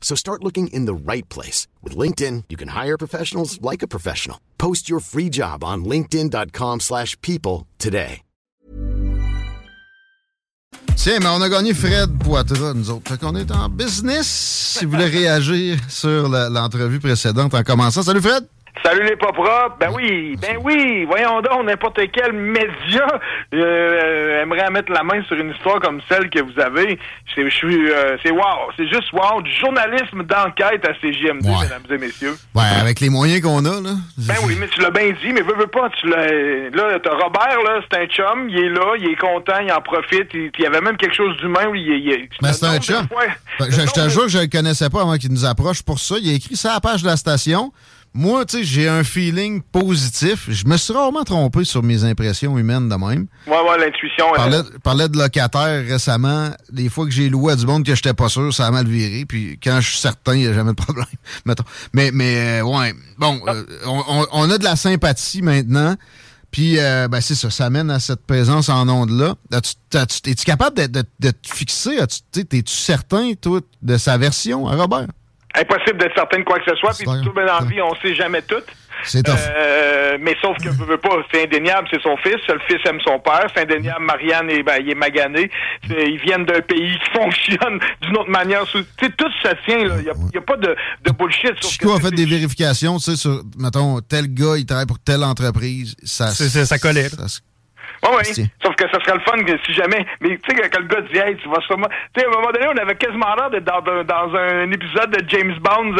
So start looking in the right place. With LinkedIn, you can hire professionals like a professional. Post your free job on linkedin.com slash people today. Tiens, mais on a gagné Fred Poitras, nous autres. Fait qu'on est en business. Si vous voulez réagir sur l'entrevue précédente en commençant. Salut Fred! Salut les pas propres. Ben oui, ben oui. Voyons donc, n'importe quel média euh, aimerait mettre la main sur une histoire comme celle que vous avez. C'est, je suis, euh, c'est wow. C'est juste wow. Du journalisme d'enquête à CGMD, Ouais. mesdames et messieurs. Ouais, avec les moyens qu'on a, là. Ben oui, mais tu l'as bien dit, mais veux, veux pas, tu l'as. Là, t'as Robert, là, c'est un chum, il est là, il est content, il en profite, il, y avait même quelque chose d'humain où il, il, Mais c'est un chum. fois- le Je, je te jure que je le connaissais pas avant qu'il nous approche pour ça. Il a écrit ça à la page de la station. Moi, tu sais, j'ai un feeling positif. Je me suis rarement trompé sur mes impressions humaines de même. Ouais, ouais, l'intuition. Je euh, parlais, parlais de locataire récemment. Des fois que j'ai loué à du monde que j'étais pas sûr, ça a mal viré. Puis quand je suis certain, il n'y a jamais de problème. Mettons. Mais, mais euh, ouais. Bon, euh, on, a de la sympathie maintenant. Puis, euh, ben, c'est ça, ça mène à cette présence en as-tu- Es-tu capable de, de- de te fixer? Es-tu certain, toi, de sa version à Robert? Impossible d'être certain de quoi que ce soit, puis tout bien dans la vie, on sait jamais tout. C'est. Euh, mais sauf que veux pas, c'est indéniable, c'est son fils, le fils aime son père, c'est indéniable, Marianne est, ben, il est magané, C'est- ils viennent d'un pays qui fonctionne d'une autre manière. sous- Tu sais, tout ça tient, là. Il y a, y a pas de, de bullshit sur Chico a que fait des vérifications, tu sais, sur, mettons, tel gars, il travaille pour telle entreprise. Ça, c'est- ça collait, ça Ouais, ouais. Tiens. Sauf que ça serait le fun que si jamais. Mais tu sais, quand le gars dit, hey, tu vas sûrement. Tu sais, à un moment donné, on avait quasiment l'air d'être dans, un- dans un épisode de James Bond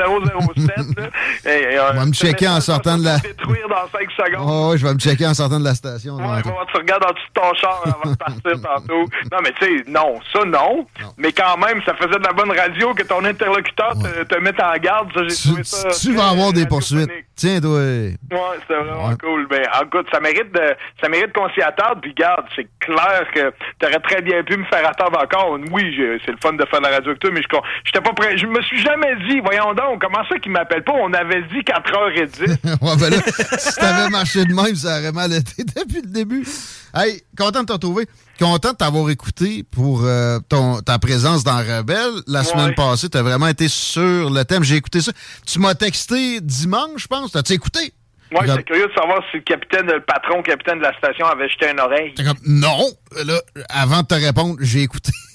007. là. Et, et, On va me checker en sortant de la- détruire dans 5 secondes. Oh, je vais me checker en sortant de la station. Ouais, tu regardes en dessous de ton char avant de partir tantôt. Non, mais tu sais, non, ça non. Mais quand même, ça faisait de la bonne radio que ton interlocuteur te, te mette en garde. Ça, j'ai Tu, trouvé ça. tu vas avoir des poursuites. Tiens, toi. Ouais, c'était vraiment cool. Ben, écoute, ça mérite de, ça mérite qu'on s'y attarde. Puis, garde, c'est clair que t'aurais très bien pu me faire attendre encore. Oui, c'est le fun de faire de la radio avec toi, mais je, j'étais pas prêt. Je me suis jamais dit, voyons donc, comment ça qu'il m'appelle pas? On avait dit 4h10. ouais, ben là, si t'avais marché de même, ça aurait mal été depuis le début. Hey, content de te retrouver. Content de t'avoir écouté pour euh, ton, ta présence dans Rebelle. La semaine passée, t'as vraiment été sur le thème. J'ai écouté ça. Tu m'as texté dimanche, je pense. T'as-tu écouté? Moi, j'étais curieux de savoir si le capitaine, le patron, le capitaine de la station avait jeté une oreille. T'es comme, non. Là, avant de te répondre, j'ai écouté.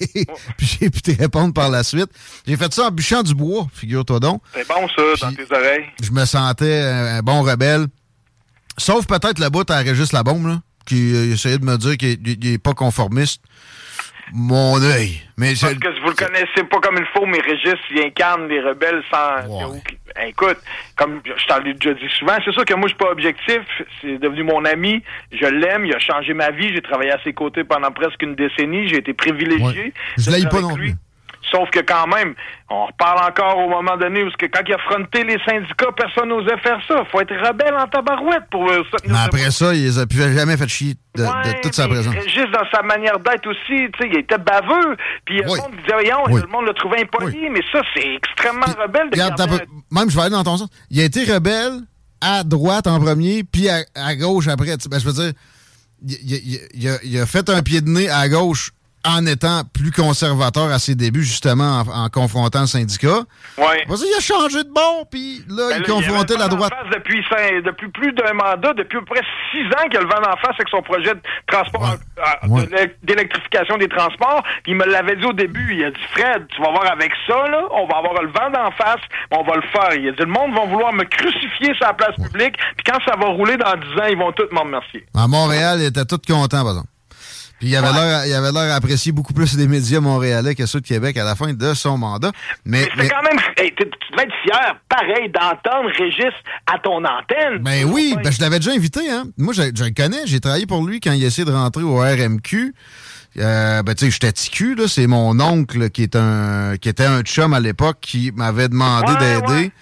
Puis j'ai pu te répondre par la suite. J'ai fait ça en bûchant du bois, figure-toi donc. C'est bon, ça, dans tes oreilles. Je me sentais un, un bon rebelle. Sauf peut-être le bout à Régis Labombe, là, qui euh, essayait de me dire qu'il n'est pas conformiste. Mon œil. Mais Parce que vous le connaissez pas comme il faut, mais Régis, il incarne les rebelles sans. Ouais. Écoute, comme je t'en ai déjà dit souvent, c'est sûr que moi, je suis pas objectif. C'est devenu mon ami. Je l'aime. Il a changé ma vie. J'ai travaillé à ses côtés pendant presque une décennie. J'ai été privilégié. Ouais. Je l'aille pas non plus. Sauf que quand même, on reparle encore au moment donné où que quand il a fronté les syndicats, personne n'osait faire ça. Faut être rebelle en tabarouette pour euh, soutenir mais après ça, il les a plus jamais fait chier de, toute sa présence. Régis, dans sa manière d'être aussi, tu sais, il était baveux. Puis le Oui. monde disait, voyons, Oui. le monde le trouvait impoli, mais ça, c'est extrêmement Puis, rebelle de regarde, garder même je vais aller dans ton sens. Il a été rebelle à droite en premier, puis à, à gauche après. Ben, je veux dire, il, il- il- il a, il a fait un pied de nez à gauche en étant plus conservateur à ses débuts, justement, en, confrontant le syndicat. Ouais. il a changé de bon, puis là, ben il confrontait la droite. depuis, depuis plus d'un mandat, depuis à peu près six ans qu'il a le vent en face avec son projet de transport, d'électrification des transports. Puis il me l'avait dit au début, il a dit, Fred, tu vas voir avec ça, là, on va avoir le vent d'en face, on va le faire. Il a dit, le monde va vouloir me crucifier sur la place publique, puis quand ça va rouler dans dix ans, ils vont tous m'en remercier. À Montréal, il était tout content, par exemple. Puis il avait l'air, il avait l'air apprécié beaucoup plus des médias montréalais que ceux de Québec à la fin de son mandat. Mais, c'est quand même, tu devais être fier, pareil, d'entendre Régis à ton antenne. Ben oui, ben je l'avais déjà invité, hein. Moi, je, je le connais, j'ai travaillé pour lui quand il essayait de rentrer au RMQ. Euh, ben, tu sais, j'étais ticu, là. C'est mon oncle qui, est un, qui était un chum à l'époque qui m'avait demandé d'aider.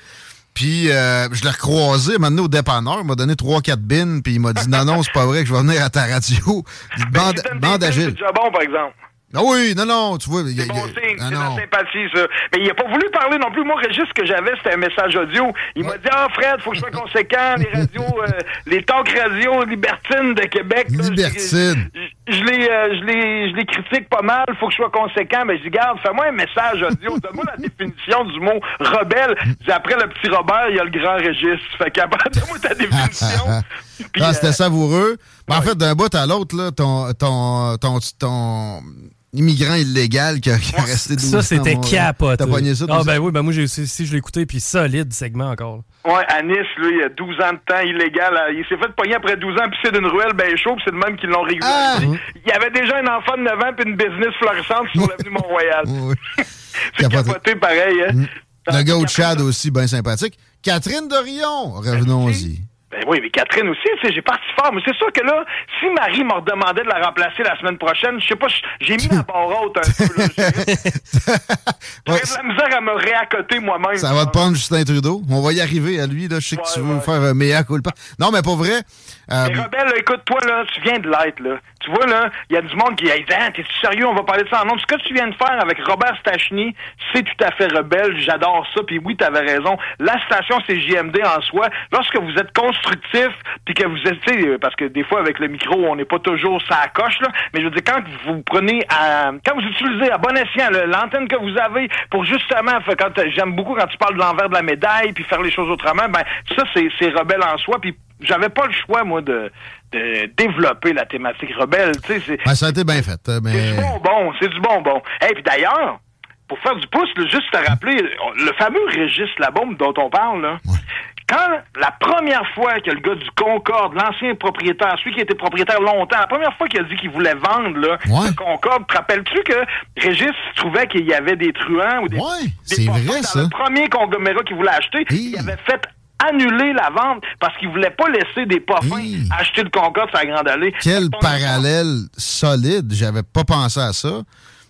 Puis euh, je l'ai recroisé maintenant au dépanneur, il m'a donné 3-4 bins, puis il m'a dit non, non, c'est pas vrai que je vais venir à ta radio. bande, bande agile. C'est déjà bon, par exemple. Ah oui, non, non, tu vois. C'est bon signe, c'est la sympathie, ça. Mais il n'a pas voulu parler non plus. Moi, Régis, ce que j'avais, c'était un message audio. Il m'a dit Ah, Fred, faut que je sois conséquent. Les radios, euh, les talk radio libertines de Québec. Libertines. Je, les, euh, je, les, je les critique pas mal. Faut que je sois conséquent. Mais je dis Garde, fais-moi un message audio. Donne-moi la définition du mot rebelle. après le petit Robert, il y a le grand Régis. Fait qu'après, donne-moi ta définition. ah, c'était euh, savoureux. en fait, d'un bout à l'autre, là, ton, ton, ton, ton immigrant illégal qui a, resté 12 Ça, c'était capote. T'as pogné ça? Ah, ben oui, ben moi, si je l'ai écouté, puis solide segment encore. Ouais, à Nice, lui, il a 12 ans de temps illégal. Il s'est fait pogner après 12 ans, puis c'est d'une ruelle ben chaud, puis c'est le même qui l'ont régularisé. Ah! Il y avait déjà un enfant de 9 ans, puis une business florissante sur l'avenue Mont-Royal. c'est capoté pareil, hein? Mm. Le gars au Tchad aussi, bien sympathique. Catherine Dorion, revenons-y. Ben oui, mais Catherine aussi, tu sais, j'ai parti fort. Mais c'est sûr que là, si Marie m'a redemandé de la remplacer la semaine prochaine, je sais pas, j'ai mis la barre haute un peu. J'ai la misère à me réaccoter moi-même. Ça va te prendre Justin Trudeau. On va y arriver à lui, là. Je sais que tu veux faire un meilleur coup Non, mais pour vrai. Euh... Mais Rebelle, écoute, toi, là, tu viens de l'être, là. Tu vois, là, il y a du monde qui dit ah, T'es sérieux, on va parler de ça en nom. Ce que tu viens de faire avec Robert Stachny, c'est tout à fait rebelle. J'adore ça. Puis oui, tu avais raison. La station, c'est JMD en soi. Lorsque vous êtes constructif, puis que vous êtes, parce que des fois, avec le micro, on n'est pas toujours ça coche, là. Mais je veux dire, quand vous prenez à, quand vous utilisez à bon escient l'antenne que vous avez pour justement, quand j'aime beaucoup quand tu parles de l'envers de la médaille, puis faire les choses autrement, ben, ça, c'est rebelle en soi. Puis j'avais pas le choix, moi, de, de développer la thématique rebelle. Tu sais, ben, ça a été bien fait. Mais... C'est du bonbon, c'est du bonbon. Et puis d'ailleurs, pour faire du pouce, juste te rappeler, le fameux Régis La Bombe dont on parle, là, quand la première fois que le gars du Concorde, l'ancien propriétaire, celui qui était propriétaire longtemps, la première fois qu'il a dit qu'il voulait vendre là, le Concorde, te rappelles-tu que Régis trouvait qu'il y avait des truands ou des... Oui, c'est vrai, ça. le premier conglomérat qu'il voulait acheter, il avait fait annuler la vente parce qu'il voulait pas laisser des parfums acheter le Concorde sur la Grande Allée. Quel parallèle solide. J'avais pas pensé à ça.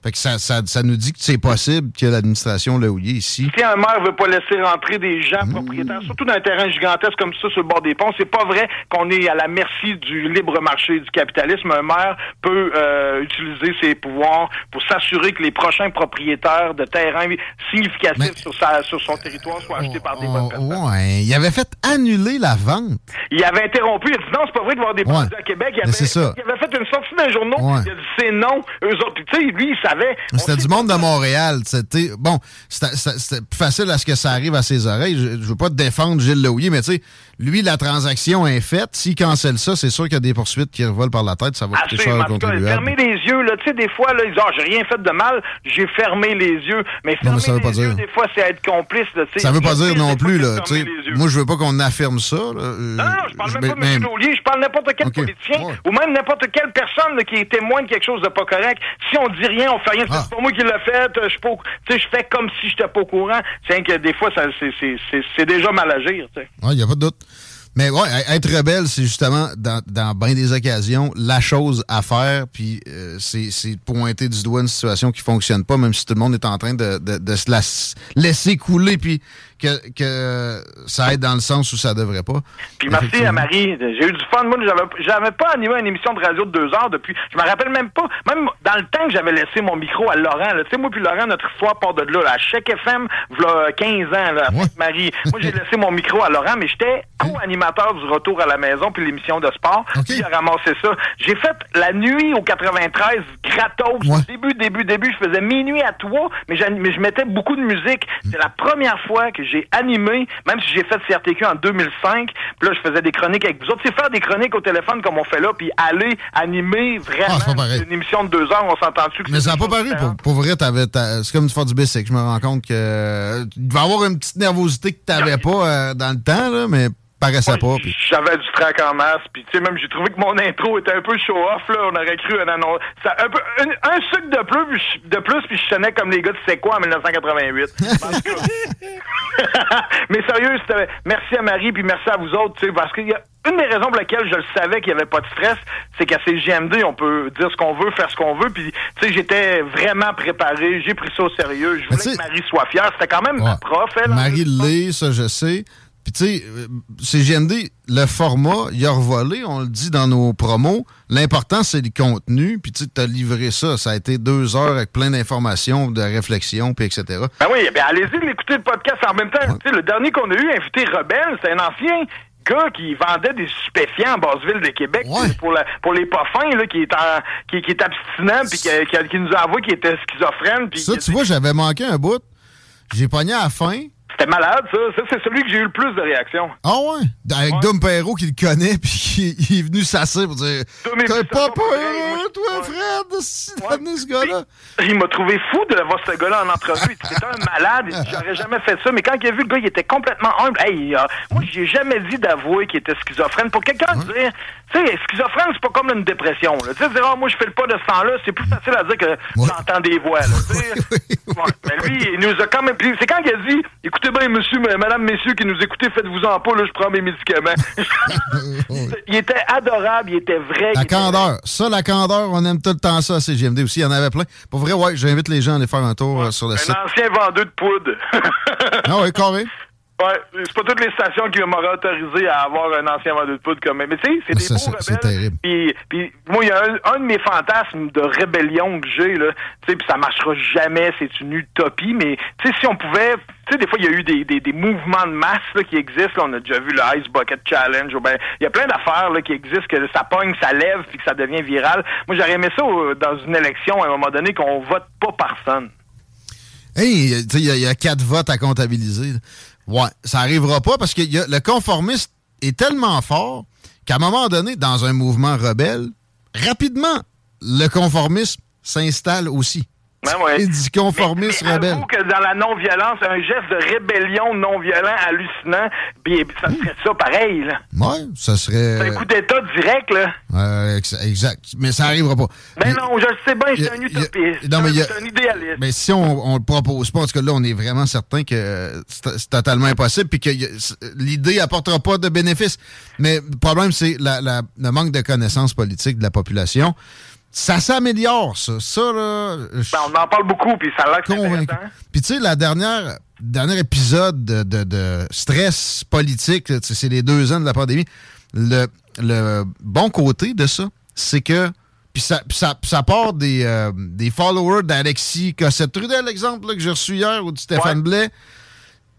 Fait que ça, ça, ça nous dit que c'est possible que l'administration l'a ouillé ici. Si un maire veut pas laisser rentrer des gens mmh. propriétaires, surtout dans un terrain gigantesque comme ça sur le bord des ponts, c'est pas vrai qu'on est à la merci du libre marché du capitalisme. Un maire peut euh, utiliser ses pouvoirs pour s'assurer que les prochains propriétaires de terrains significatifs sur, sa, sur son territoire soient achetés par des bonnes personnes. Ouais, il avait fait annuler la vente. Il avait interrompu. Il a dit non, c'est pas vrai de voir des produits à Québec. Il avait, il avait, fait une sortie d'un journal. Il a dit c'est non. Eux autres, tu sais, lui, il savait c'était du monde de Montréal. C'était bon, c'était plus facile à ce que ça arrive à ses oreilles. Je, je veux pas te défendre Gilles Louis, mais tu sais, lui, la transaction est faite. S'il cancelle ça, c'est sûr qu'il y a des poursuites qui revolent par la tête. Ça va coûter cher au. Fermer les yeux, là, tu sais, des fois, là, ils disent, ah, j'ai rien fait de mal, j'ai fermé les yeux. Mais fermer les pas yeux, dire. des fois, c'est être complice, là, Ça veut pas dire non plus, là, tu sais. Moi, je veux pas qu'on affirme ça, là. Euh, non, non, je parle même pas de M. Laulier, je parle n'importe quel politicien, ou même n'importe quelle personne, qui est témoin de quelque chose de pas correct. Si on dit rien, on fait rien, c'est ah. pas moi qui l'ai fait, je pas, je fais comme si j'étais pas au courant. C'est que des fois, c'est déjà mal agir, tu sais. Ouais, y a pas de doute. Mais ouais, être rebelle, c'est justement, dans, dans bien des occasions, la chose à faire, puis euh, c'est pointer du doigt une situation qui fonctionne pas, même si tout le monde est en train de, de, de se la laisser couler, puis que, que ça aide dans le sens où ça devrait pas. Puis merci à Marie. J'ai eu du fun. Moi, j'avais pas animé une émission de radio de deux heures depuis. Je me rappelle même pas. Même dans le temps que j'avais laissé mon micro à Laurent. Tu sais, moi puis Laurent, notre histoire part de là. À chaque FM, voilà 15 ans, là, Marie. Moi, j'ai laissé mon micro à Laurent, mais j'étais co-animateur du retour à la maison puis l'émission de sport. Ok. Puis J'ai ramassé ça. J'ai fait la nuit au 93 Ouais. Début, début, début, je faisais minuit à toi, mais, je mettais beaucoup de musique. C'est la première fois que j'ai animé, même si j'ai fait CRTQ en 2005. Puis là, je faisais des chroniques avec vous autres. C'est faire des chroniques au téléphone comme on fait là, puis aller animer vraiment Ah, pareil. une émission de deux heures, on s'entend-tu que Mais ça n'a pas paru. Pour, pour vrai, c'est comme du faire du bicycle. Je me rends compte que euh, il devait y avoir une petite nervosité que t'avais pas euh, dans le temps, là, mais paraissait pas. puis- J'avais du trac en masse, puis tu sais, même j'ai trouvé que mon intro était un peu show-off, là. On aurait cru un annonce. Ça, un, peu, un, un sucre de plus, puis je- de plus, puis je sonnais comme les gars de C'est quoi en 1988. En tout cas. Mais sérieux, c'était- merci à Marie, puis merci à vous autres, tu sais, parce qu'il y a une des raisons pour lesquelles je le savais qu'il n'y avait pas de stress, c'est qu'à CGMD, on peut dire ce qu'on veut, faire ce qu'on veut, puis tu sais, j'étais vraiment préparé, j'ai pris ça au sérieux, je voulais que Marie soit fière, c'était quand même ma Ouais. prof, elle. en Marie. Lé, ça, je sais. Puis, tu sais, euh, CGMD, le format, il a revolé, on le dit dans nos promos. L'important, c'est le contenu. Puis, tu sais, t'as livré ça. Ça a été deux heures avec plein d'informations, de réflexions, puis etc. Ben oui, ben allez-y l'écouter le podcast en même temps. Tu sais, le dernier qu'on a eu, invité Rebelle, c'est un ancien gars qui vendait des stupéfiants en Basse-Ville de Québec Ouais. pour, la- pour les pas fins, là, qui est en, qui, qui est abstinent puis qui, qui- qui nous a avoué qu'il était schizophrène Ça, tu vois, j'avais manqué un bout. J'ai pogné à la fin. C'était malade ça. Ça c'est celui que j'ai eu le plus de réactions. Ah ouais? Avec Ouais. Dom Perrault qui le connaît, puis qui il est venu s'asseoir pour dire T'as pas peur, je- toi, ouais. Fred, Ouais. t'as ce gars-là? Il m'a trouvé fou de voir ce gars-là en entrevue. C'était un malade. J'aurais jamais fait ça. Mais quand il a vu le gars, il était complètement humble. Hey, euh, moi, j'ai jamais dit d'avouer qu'il était schizophrène. Pour quelqu'un dire, tu sais, schizophrène, c'est pas comme une dépression. Tu sais, dire, Ah, moi, je fais le pas de ce temps-là, c'est plus facile à dire que Ouais. j'entends des voix. Là, tu sais. Oui, oui, Ouais, mais lui, il nous a quand même. C'est quand il a dit, écoutez bien, monsieur, madame, messieurs qui nous écoutez, faites-vous-en pas, là, je prends mes médicaments. il était adorable, il était vrai. La était- candeur. Ça, la candeur, on aime tout le temps ça à CGMD aussi. Il y en avait plein. Pour vrai, ouais, j'invite les gens à aller faire un tour euh, sur le Un site. ancien vendeur de poudre. Ah ouais, carré. Ouais, c'est pas toutes les stations qui m'auraient autorisé à avoir un ancien vendeur de poudre comme Mais tu sais, c'est des Ça, beaux rebelles. terrible. Puis, puis moi, il y a un, un de mes fantasmes de rébellion que j'ai, là. Tu sais, puis ça marchera jamais, c'est une utopie. Mais tu sais, si on pouvait... Tu sais, des fois, il y a eu des, des, des mouvements de masse là, qui existent. Là, on a déjà vu le Ice Bucket Challenge. ou ben, Il y a plein d'affaires là, qui existent, que ça pogne, ça lève, puis que ça devient viral. Moi, j'aurais aimé ça euh, dans une élection, à un moment donné, qu'on vote pas personne. Hey, tu sais, il y, y a quatre votes à comptabiliser. Ouais, ça arrivera pas parce que le conformisme est tellement fort qu'à un moment donné, dans un mouvement rebelle, rapidement, le conformisme s'installe aussi. Ben ouais. Et du conformisme Mais- mais rebelle. que dans la non-violence, un geste de rébellion non-violent hallucinant, puis ça serait ça pareil, là. Ouais, ça serait. C'est un coup d'État direct, là. Euh, ex- exact. Mais ça arrivera pas. Ben Mais- non, je le sais bien, je suis un utopiste. non, mais a- C'est un idéaliste. Mais si on, on le propose pas, en tout cas là, on est vraiment certain que c'est c'est totalement impossible puis que l'idée apportera pas de bénéfices. Mais le problème, c'est la- la- le manque de connaissances politiques de la population. Ça s'améliore, ça. Ça, là, Ben, on en parle beaucoup, puis ça a l'air intéressant. Puis tu sais, la dernière dernier épisode de, de- de stress politique, c'est les deux ans de la pandémie. Le, le bon côté de ça, c'est que puis ça, ça, part des, euh, des followers d'Alexis Cossette-Trudel, l'exemple que j'ai reçu hier, ou de Stéphane Ouais. Blais?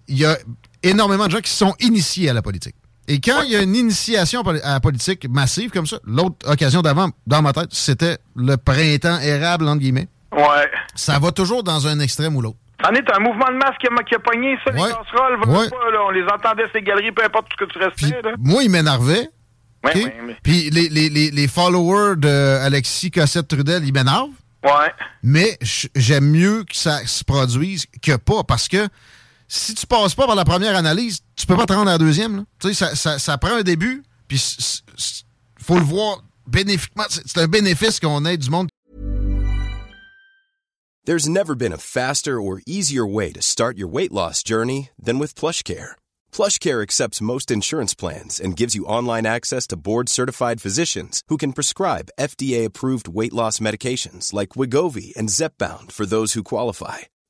Il y a énormément de gens qui sont initiés à la politique. Et quand il y a une initiation à la politique massive comme ça, l'autre occasion d'avant, dans ma tête, c'était le printemps érable, entre guillemets. Ouais. Ça va toujours dans un extrême ou l'autre. C'en est un mouvement de masse qui a, qui a pogné ça, Ouais. les casseroles. veux Ouais. pas, là, on les entendait, ces galeries, peu importe ce que tu Puis restais, là. moi, il m'énervait. Ouais, OK? ouais, mais- Puis les, les, les, les followers de Alexis Cossette-Trudel, ils m'énervent. ouais. Mais j'aime mieux que ça se produise que pas. Parce que si tu passes pas par la première analyse, tu peux pas te rendre à la deuxième. Tu sais, ça, ça, ça prend un début. Puis faut le voir bénéfiquement. C'est un bénéfice qu'on ait du monde There's never been a faster or easier way to start your weight loss journey than with PlushCare. PlushCare accepts most insurance plans and gives you online access to board-certified physicians who can prescribe FDA-approved weight loss medications like Wigovi and Zepbound for those who qualify.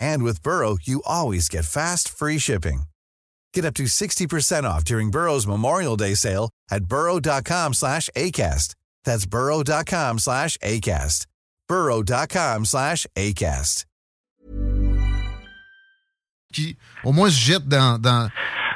And with Burrow, you always get fast, free shipping. Get up to 60% off during Burrow's Memorial Day sale at burrow.com slash ACAST. That's burrow.com slash ACAST. burrow.com slash ACAST. Qui, au moins, se jette dans, dans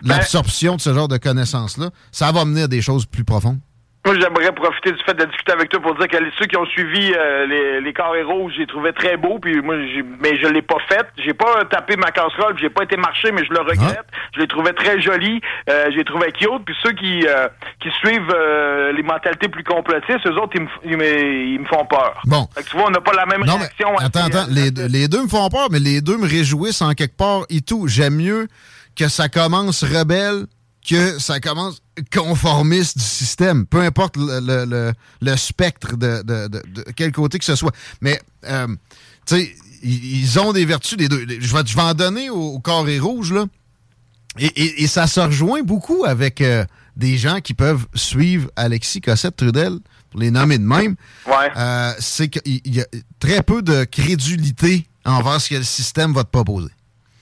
l'absorption de ce genre de connaissances-là. Ça va mener à des choses plus profondes. Moi, j'aimerais profiter du fait de discuter avec toi pour dire que ceux qui ont suivi euh, les, les carrés rouges, j'ai trouvé très beau, puis moi, mais je l'ai pas fait. J'ai pas tapé ma casserole, j'ai pas été marché, mais je le regrette. Ah. Je l'ai trouvé très joli, euh, j'ai trouvé cute. Puis ceux qui euh, qui suivent euh, les mentalités plus complotistes, eux autres, ils me, ils me, ils me font peur. Bon. Fait que tu vois, on n'a pas la même Non, mais réaction. à- attends, attends. Les, les deux me font peur, mais les deux me réjouissent en quelque part et tout. J'aime mieux que ça commence rebelle que ça commence conformiste du système. Peu importe le, le, le, le spectre de, de, de, de quel côté que ce soit. Mais, euh, tu sais, ils, ont des vertus, les deux. Je vais, je vais en donner au, au carré rouge, là. Et, et, et ça se rejoint beaucoup avec euh, des gens qui peuvent suivre Alexis Cossette-Trudel, pour les nommer de même. Ouais. Euh, c'est qu'il y a très peu de crédulité envers ce que le système va te proposer.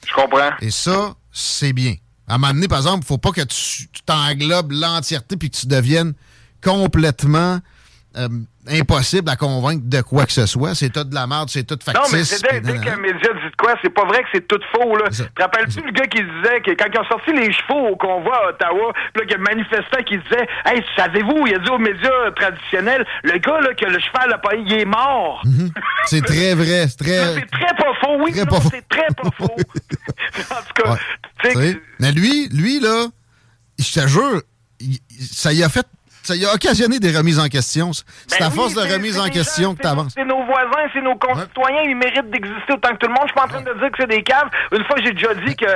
Je comprends. Et ça, c'est bien. À un moment donné, par exemple, il faut pas que tu t'englobes l'entièreté puis que tu deviennes complètement euh, impossible à convaincre de quoi que ce soit. C'est tout de la merde, c'est tout factice. Non, mais c'est dès, dès qu'un média dit de quoi, c'est pas vrai que c'est tout faux, là. Ça. Te rappelles-tu le gars qui disait que quand ils ont sorti les chevaux au convoi à Ottawa, puis là, qu'il y a le manifestant qui disait, hey, savez-vous, il a dit aux médias traditionnels, le gars, là, que le cheval a pas, il est mort. C'est très vrai. C'est très. C'est très pas faux, oui, Très non, pas faux. c'est très pas faux. en tout cas, Ouais. tu sais, Tu Mais lui, lui, là, je te jure, il- ça y a fait. Ça y a occasionné des remises en question. C'est Ben à oui, force de c'est en question gens, que tu avances. C'est nos voisins, c'est nos concitoyens, ils méritent d'exister autant que tout le monde. Je suis pas en train de dire que c'est des caves. Une fois, j'ai déjà dit que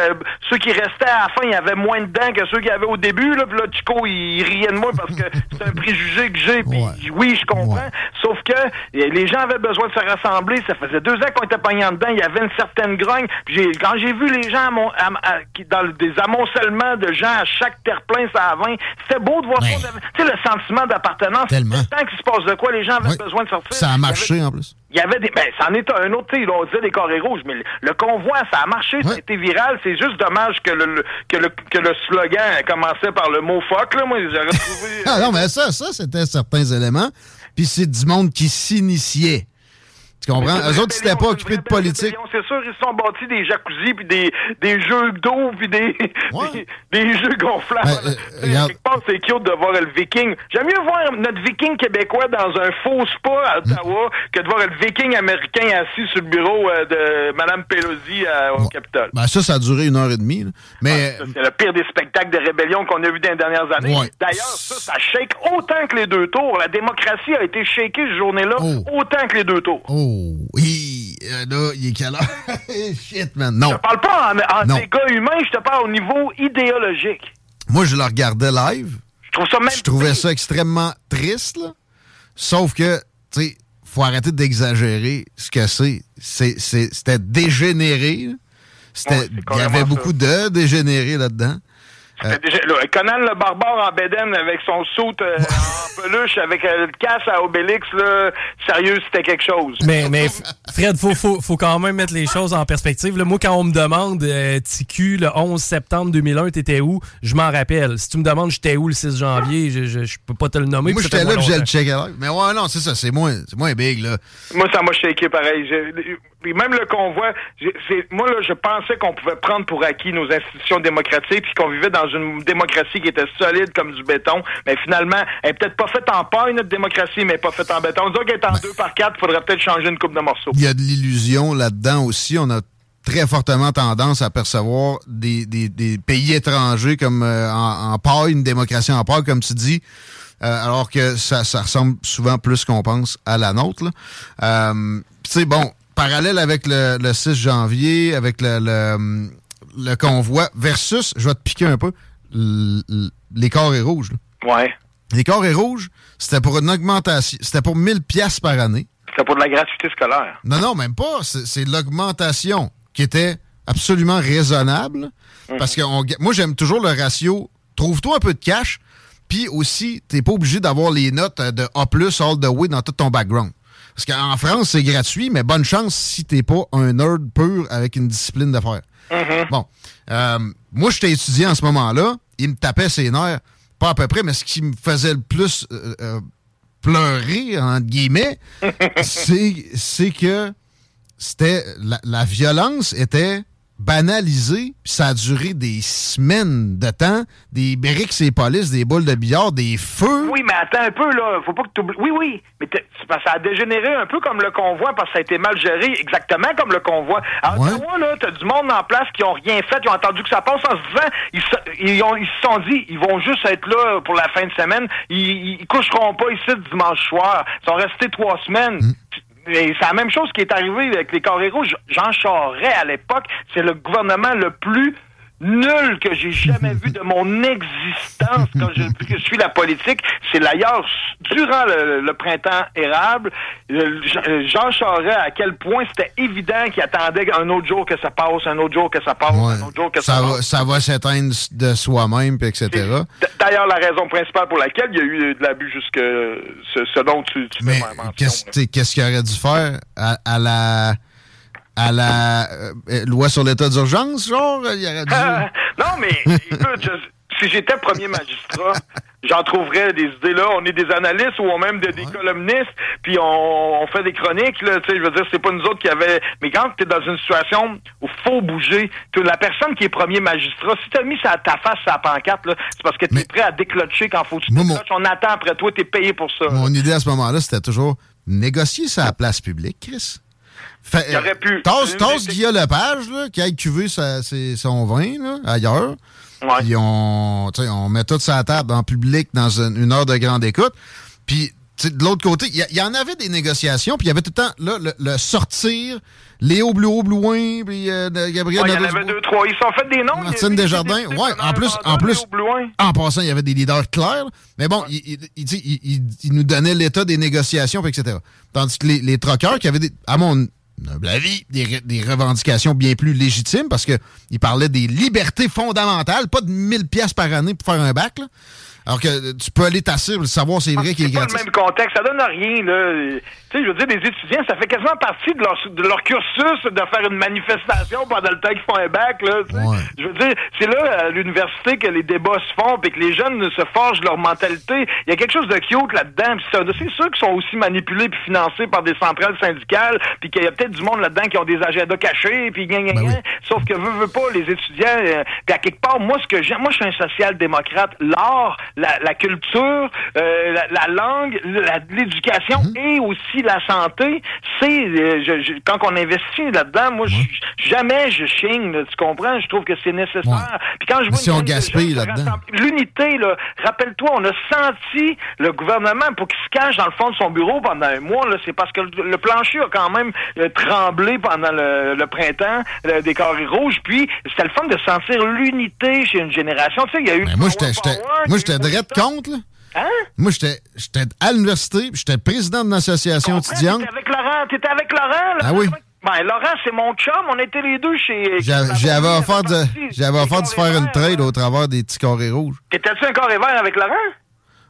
ceux qui restaient à la fin, il y avait moins de dents que ceux qui avaient au début. Là, puis là, Chico, il riait de moi parce que c'est un préjugé que j'ai. Puis Ouais. oui, je comprends. Ouais. Sauf que les gens avaient besoin de se rassembler. Ça faisait deux ans qu'on était pognés en dedans. Il y avait une certaine grogne. Puis quand j'ai vu les gens à- qui- dans des amoncellements de gens à chaque terre-plein, ça à 20, c'était beau de voir ça. Tu sais, le sentiment d'appartenance. Tellement. Tant qu'il se passe de quoi, les gens avaient besoin de sortir. Ça a marché avait- en plus. il y avait des. Ben, ça en est un autre, tu sais, on disait des carrés rouges, mais le, le convoi, ça a marché, ça a Ouais. été viral. C'est juste dommage que le, le- que le, que le slogan commençait par le mot fuck, là. Moi, j'aurais trouvé. Ah non, mais ça, ça c'était certains éléments. Puis c'est du monde qui s'initiait. Tu comprends? Eux autres, ils s'étaient pas occupés de politique. C'est sûr, ils se sont bâtis des jacuzzis, puis des, des jeux d'eau, puis des, Ouais. des, des jeux gonflables. Ben, euh, regarde. Quelque part, c'est cute de voir le viking. J'aime mieux voir notre viking québécois dans un faux spa à Ottawa que de voir le viking américain assis sur le bureau euh, de Mme Pelosi euh, au. Capitole. Ben, ça, ça a duré une heure et demie. là. Mais C'est le pire des spectacles de rébellion qu'on a vu dans les dernières années. Ouais. D'ailleurs, ça, ça shake autant que les deux tours. La démocratie a été shakée cette journée-là Oh. autant que les deux tours. Oh, oui, euh, là, il est quelle heure? Shit, man. Non. Je parle pas en, en dégâts humains, je te parle au niveau idéologique. Moi, je le regardais live. Je trouve ça même. Je trouvais ça extrêmement triste, là. Sauf que, tu sais, faut arrêter d'exagérer ce que c'est. C'était dégénéré. Ouais, Il y avait ça. beaucoup de dégénérés là-dedans. Déjà- là, Conan le barbare en bédaine avec son soute euh, en peluche avec euh, le casse à Obélix, là, sérieux, c'était quelque chose. Mais, mais Fred, faut, faut, faut quand même mettre les choses en perspective. là. moi, quand on me demande, euh, TQ, le 11 septembre 2001, t'étais où? Je m'en rappelle. Si tu me demandes, j'étais où le 6 janvier, je, je, je peux pas te le nommer. Moi, j'étais là, puis j'ai le check. Mais ouais, non, c'est ça, c'est moins, c'est moins big, là. Moi, ça m'a shaké pareil. Puis même le convoi, moi, là, je pensais qu'on pouvait prendre pour acquis nos institutions démocratiques puis qu'on vivait dans une démocratie qui était solide comme du béton. Mais finalement, elle est peut-être pas faite en paille, notre démocratie, mais pas faite en béton. On dirait qu'elle est en deux par quatre, faudrait peut-être changer une coupe de morceaux. Il y a de l'illusion là-dedans aussi. On a très fortement tendance à percevoir des, des- des pays étrangers comme euh, en, en paille, une démocratie en paille, comme tu dis, euh, alors que ça, ça ressemble souvent plus qu'on pense à la nôtre. Euh, tu sais, bon, parallèle avec le, le 6 janvier, avec le, le, le convoi, versus, je vais te piquer un peu, les carrés rouges. là. Ouais. Les carrés rouges, c'était pour une augmentation, c'était pour 1000 pièces par année. C'était pour de la gratuité scolaire. Non, non, même pas. C'est l'augmentation qui était absolument raisonnable. Mhm. Parce que on- moi, j'aime toujours le ratio. Trouve-toi un peu de cash, puis aussi, t'es pas obligé d'avoir les notes euh, de A+, all the way dans tout ton background. Parce qu'en France, c'est gratuit, mais bonne chance si t'es pas un nerd pur avec une discipline d'affaires. Mhm. Bon. Euh, moi, j'étais étudiant en ce moment-là. Il me tapait ses nerfs, pas à peu près, mais ce qui me faisait le plus euh, euh, pleurer, entre guillemets, c'est c'est que c'était la, la violence était banalisée, puis ça a duré des semaines de temps, des briques et polices, des boules de billard, des feux. Oui, mais attends un peu, là. Faut pas que tu Oui, oui. Mais parce que ça a dégénéré un peu comme le convoi parce que ça a été mal géré, exactement comme le convoi. À Ouais. Ottawa, là, t'as du monde en place qui ont rien fait, qui ont attendu que ça passe en se disant, ils se, ils ont- ils se sont dit, ils vont juste être là pour la fin de semaine. Ils, ils coucheront pas ici dimanche soir. Ils sont restés trois semaines. Mm. C'est la même chose qui est arrivée avec les carrés rouges. Jean Charest, à l'époque, c'est le gouvernement le plus nul que j'ai jamais vu de mon existence quand je, depuis que je suis la politique. C'est d'ailleurs durant le, le printemps érable, euh, Jean- Charest, à quel point c'était évident qu'il attendait un autre jour que ça passe, un autre jour que ça passe, Ouais. un autre jour que ça, Ça va, passe. ça va s'éteindre de soi-même, etc. D'ailleurs, la raison principale pour laquelle il y a eu de l'abus jusque ce, ce dont tu, tu Mais qu'est-ce qu'il aurait dû faire à, à la à la euh, euh, loi sur l'état d'urgence, genre? Il aurait dû... Non, mais écoute, je- si j'étais premier magistrat, j'en trouverais des idées là. On est des analystes ou même des, des columnistes, puis on, on fait des chroniques. Là, tu sais, je veux dire, c'est pas nous autres qui avait. Mais quand tu es dans une situation où faut bouger, la personne qui est premier magistrat, si tu as mis ça à ta face sa pancarte, là, c'est parce que tu es Mais- prêt à déclocher quand faut que tu Moi, mon- décloches. On attend après toi, tu es payé pour ça. Mon idée à ce moment-là, c'était toujours négocier sa place publique, Chris. Fait, Il aurait pu. Tasse, tasse Guillaume Lepage, là, qui a cuvé sa- ses- son vin là, ailleurs. Ouais. Puis on, on met tout ça à table en public dans une, une heure de grande écoute. Puis de l'autre côté, il y, en avait des négociations, puis il y avait tout le temps là, le, le sortir, Léo Blouin, Blouin puis euh, Gabriel Ouais, il y en avait deux, trois. Ils sont fait des noms. Martine Desjardins, a- ouais, en plus- en plus-. En passant, il y avait des leaders clairs. Mais bon, il, il, il, il- nous donnait l'état des négociations, etc. Tandis que les, les troqueurs qui avaient, des, à mon humble avis, des, re- des revendications bien plus légitimes, parce qu'ils parlaient des libertés fondamentales, pas de 1000 pièces par année pour faire un bac. Alors que euh, tu peux aller tasser pour savoir c'est vrai qu'il est C'est pas le même contexte, ça donne rien, là. Tu sais, je veux dire, les étudiants, ça fait quasiment partie de leur, de leur cursus de faire une manifestation pendant le temps qu'ils font un bac, là. tu sais. Ouais. Je veux dire, c'est là, à l'université, que les débats se font, puis que les jeunes se forgent leur mentalité. Il y a quelque chose de cute là-dedans, c'est sûr qu'ils sont aussi manipulés puis financés par des centrales syndicales, puis qu'il y a peut-être du monde là-dedans qui ont des agendas cachés, puis gna, Ben oui. Sauf que veut, veut pas, les étudiants, euh, puis à quelque part, moi, ce que j'aime, moi, je suis un social-démocrate. L'art, la, la culture, euh, la, la langue, la- l'éducation Mhm. et aussi la santé, c'est, euh, je- je- quand on investit là-dedans, moi, je- jamais je chigne, là, tu comprends? Je trouve que c'est nécessaire. Ouais. Puis quand je vois si on gaspille là-dedans. L'unité, là, rappelle-toi, on a senti le gouvernement pour qu'il se cache dans le fond de son bureau pendant un mois, là, c'est parce que le, le plancher a quand même euh, tremblé pendant le, le printemps euh, des carrés rouges, puis c'était le fun de sentir l'unité chez une génération. Tu sais, il y a eu... Ben, moi, j'étais Woodstock. contre. Là. Hein? Moi, j'étais j'étais à l'université, j'étais président d'une association Comprends, étudiante. T'étais avec Laurent, t'étais avec Laurent, là? Ah oui. Ben, Laurent, c'est mon chum, on était les deux chez... J'avais offert de, j'avais offert de faire une trade au travers des petits carrés rouges. T'étais-tu un carré vert avec Laurent?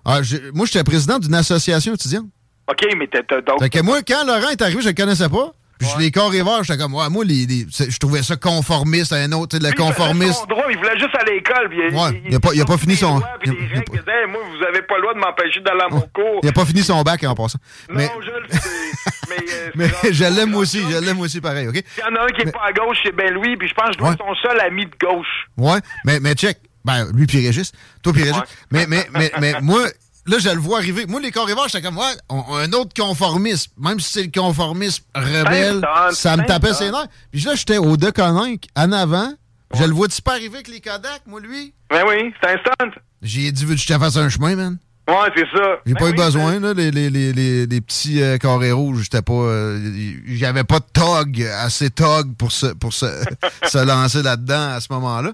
Ah, moi, j'étais président d'une association étudiante. OK, mais t'étais donc... Fait que moi, quand Laurent est arrivé, je le connaissais pas. Puis je les carrés verts, j'étais comme, ouais, moi, les, les- je trouvais ça conformiste, un autre, tu sais, le il conformiste. son droit, il voulait juste aller à l'école. puis Ouais, il a pas- il a pas fini son- lois, il il pas- il Hey, moi, vous avez pas le droit de m'empêcher d'aller à mon cours. Il a pas fini son bac en passant. Non, Mais, je le sais. mais euh, mais je l'aime aussi, je l'aime aussi pareil, OK? Il y en a un qui est pas à gauche, c'est Ben Louis, puis je pense que je dois Ouais. être son seul ami de gauche. Ouais, mais, mais check. Ben, lui puis Régis. Toi puis Régis. Ouais. Mais, mais, mais, mais moi, là, je le vois arriver. Moi, les carrés verts, j'étais comme, ouais, on- un autre conformisme. Même si c'est le conformisme rebelle, ça me tapait ses nerfs. Puis là, j'étais au De Coninck, en avant. Je le vois-tu pas arriver avec les Kodak, moi, lui? Ben oui, c'est un stunt. J'ai dit, veux-tu que je te fasse un chemin, man? Ouais, c'est ça. J'ai Ben pas eu besoin, là, les, les, les, les, petits euh, carrés rouges. J'étais pas. euh, J'avais pas de tog, assez tog pour se, pour se, se lancer là-dedans à ce moment-là.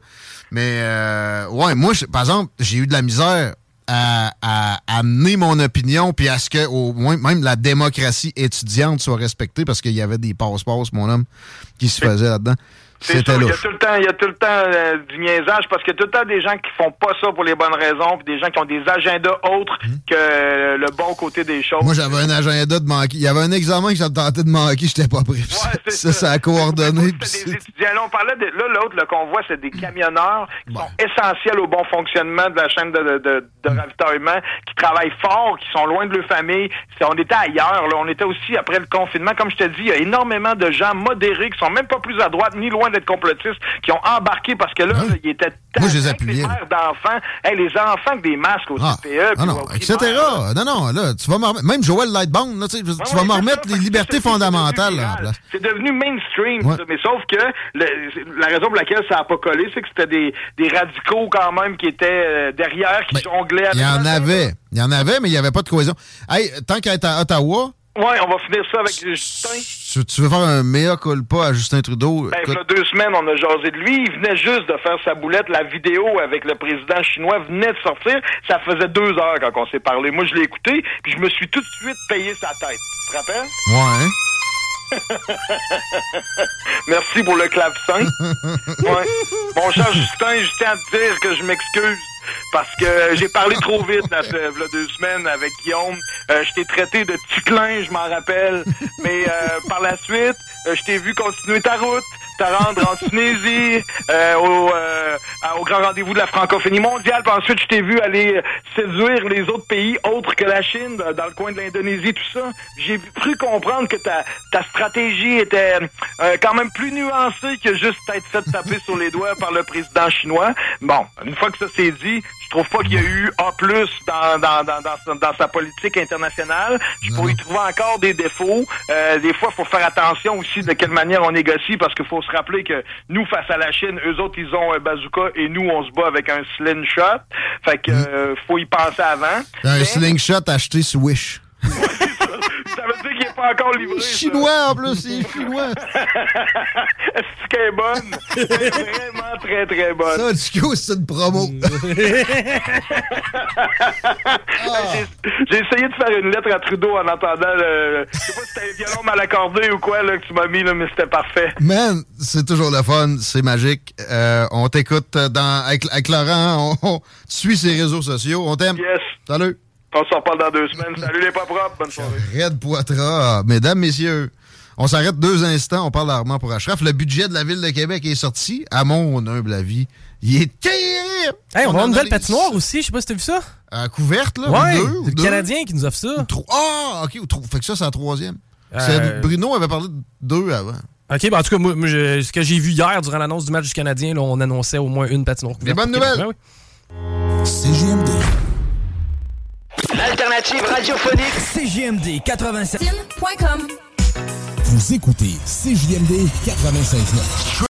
Mais, euh, ouais, moi, par exemple, j'ai eu de la misère à, à, amener mon opinion, puis à ce que, au moins, même la démocratie étudiante soit respectée, parce qu'il y avait des passe-passe, mon homme, qui se faisait là-dedans. C'était Il y a tout le temps, il y a tout le temps euh, du niaisage parce qu'il y a tout le temps des gens qui font pas ça pour les bonnes raisons, puis des gens qui ont des agendas autres que euh, le bon côté des choses. Hmm. Moi, j'avais un agenda de manquer. Il y avait un examen que j'avais tenté de manquer, j'étais pas prêt. Ouais, c'est ça, ça a coordonné. puis C'était des c'est- étudiants. Là, on parlait de là, l'autre, le convoi, c'est des camionneurs qui sont essentiels au bon fonctionnement de la chaîne de, de, de- de Hmm. ravitaillement, qui travaillent fort, qui sont loin de leur famille. C'est- On était ailleurs, là. On était aussi après le confinement. Comme je te dis, il y a énormément de gens modérés qui sont même pas plus à droite, ni loin d'être complotistes, qui ont embarqué parce que là, ils étaient Moi, je les appuyais, d'enfants, Hey, les enfants avec des masques au Ah, CPE. ah non, au etc. Non, non, là, tu vas même Joël Lightbound, là, tu sais, tu vas ouais, me c'est remettre les libertés fondamentales, devenu là, en viral. place. C'est devenu mainstream, Ouais. ça. Mais sauf que le- la raison pour laquelle ça n'a pas collé, c'est que c'était des, des radicaux quand même qui étaient euh, derrière, qui Ben, jonglaient avec Il y en avait. Il y en avait, mais il n'y avait pas de cohésion. Hey, tant qu'à être à Ottawa, Ouais, on va finir ça avec Justin. tu, tu veux faire un mea culpa à Justin Trudeau? Ben, il y a deux semaines, on a jasé de lui. Il venait juste de faire sa boulette. La vidéo avec le président chinois venait de sortir. Ça faisait deux heures quand on s'est parlé. Moi, je l'ai écouté, puis je me suis tout de suite payé sa tête. Tu te rappelles? ouais? Merci pour le clavecin. ouais. Mon cher Justin, je tiens à te dire que je m'excuse parce que j'ai parlé trop vite v'là deux semaines avec Guillaume. Euh, je t'ai traité de ticlin, je m'en rappelle. Mais euh, par la suite, euh, je t'ai vu continuer ta route, te rendre en Tunisie, euh, au, à- au grand rendez-vous de la francophonie mondiale. Puis ensuite, je t'ai vu aller euh, séduire les autres pays autres que la Chine, dans dans le coin de l'Indonésie, tout ça. J'ai cru comprendre que ta, ta stratégie était euh, quand même plus nuancée que juste être fait taper sur les doigts par le président chinois. Bon, une fois que ça s'est dit, je trouve pas qu'il y a eu A+, dans, dans, dans, dans, sa- dans sa politique internationale. Je pourrais y trouver encore des défauts. Euh, des fois, il faut faire attention aussi de quelle manière on négocie parce qu'il faut se rappeler que nous, face à la Chine, eux autres, ils ont un bazooka et nous, on se bat avec un slingshot. Fait que euh, faut y penser avant. Un Mais slingshot acheté sur Wish. ça veut dire qu'il n'est pas encore livré. ça. Chinois, en plus, c'est chinois. Est-ce qu'elle est bonne? Elle est vraiment très, très bonne. Ça, du coup, c'est une promo. J'ai- J'ai essayé de faire une lettre à Trudeau en entendant le. Je sais pas si c'était un violon mal accordé ou quoi là, que tu m'as mis, là, mais c'était parfait. Man, c'est toujours le fun, c'est magique. Euh, on t'écoute dans, avec, avec Laurent, on, on suit ses réseaux sociaux. On t'aime. Yes. Salut. On s'en reparle dans deux semaines. Salut les pas propres. Bonne soirée. Red Poitras. Mesdames, messieurs, on s'arrête deux instants. On parle d'Armand pour Ashraf. Le budget de la Ville de Québec est sorti. À mon humble avis, il est terrible. Hey, on, a une nouvelle patinoire aussi, je sais pas si t'as vu ça. À couverte, là. Ouais, ou deux, ou le deux? Canadien qui nous offre ça. Tro- Ah, OK. ou tro- Fait que ça, c'est la troisième. Euh, Bruno avait parlé de deux avant. OK, ben en tout cas, moi, moi, je- ce que j'ai vu hier durant l'annonce du match du Canadien, là, on annonçait au moins une patinoire. Des couverte bonnes pour Québec. nouvelles. Ouais, oui. CJMD. L'alternative radiophonique. CJMD 87. Tin.com. Vous écoutez CJMD 96.9.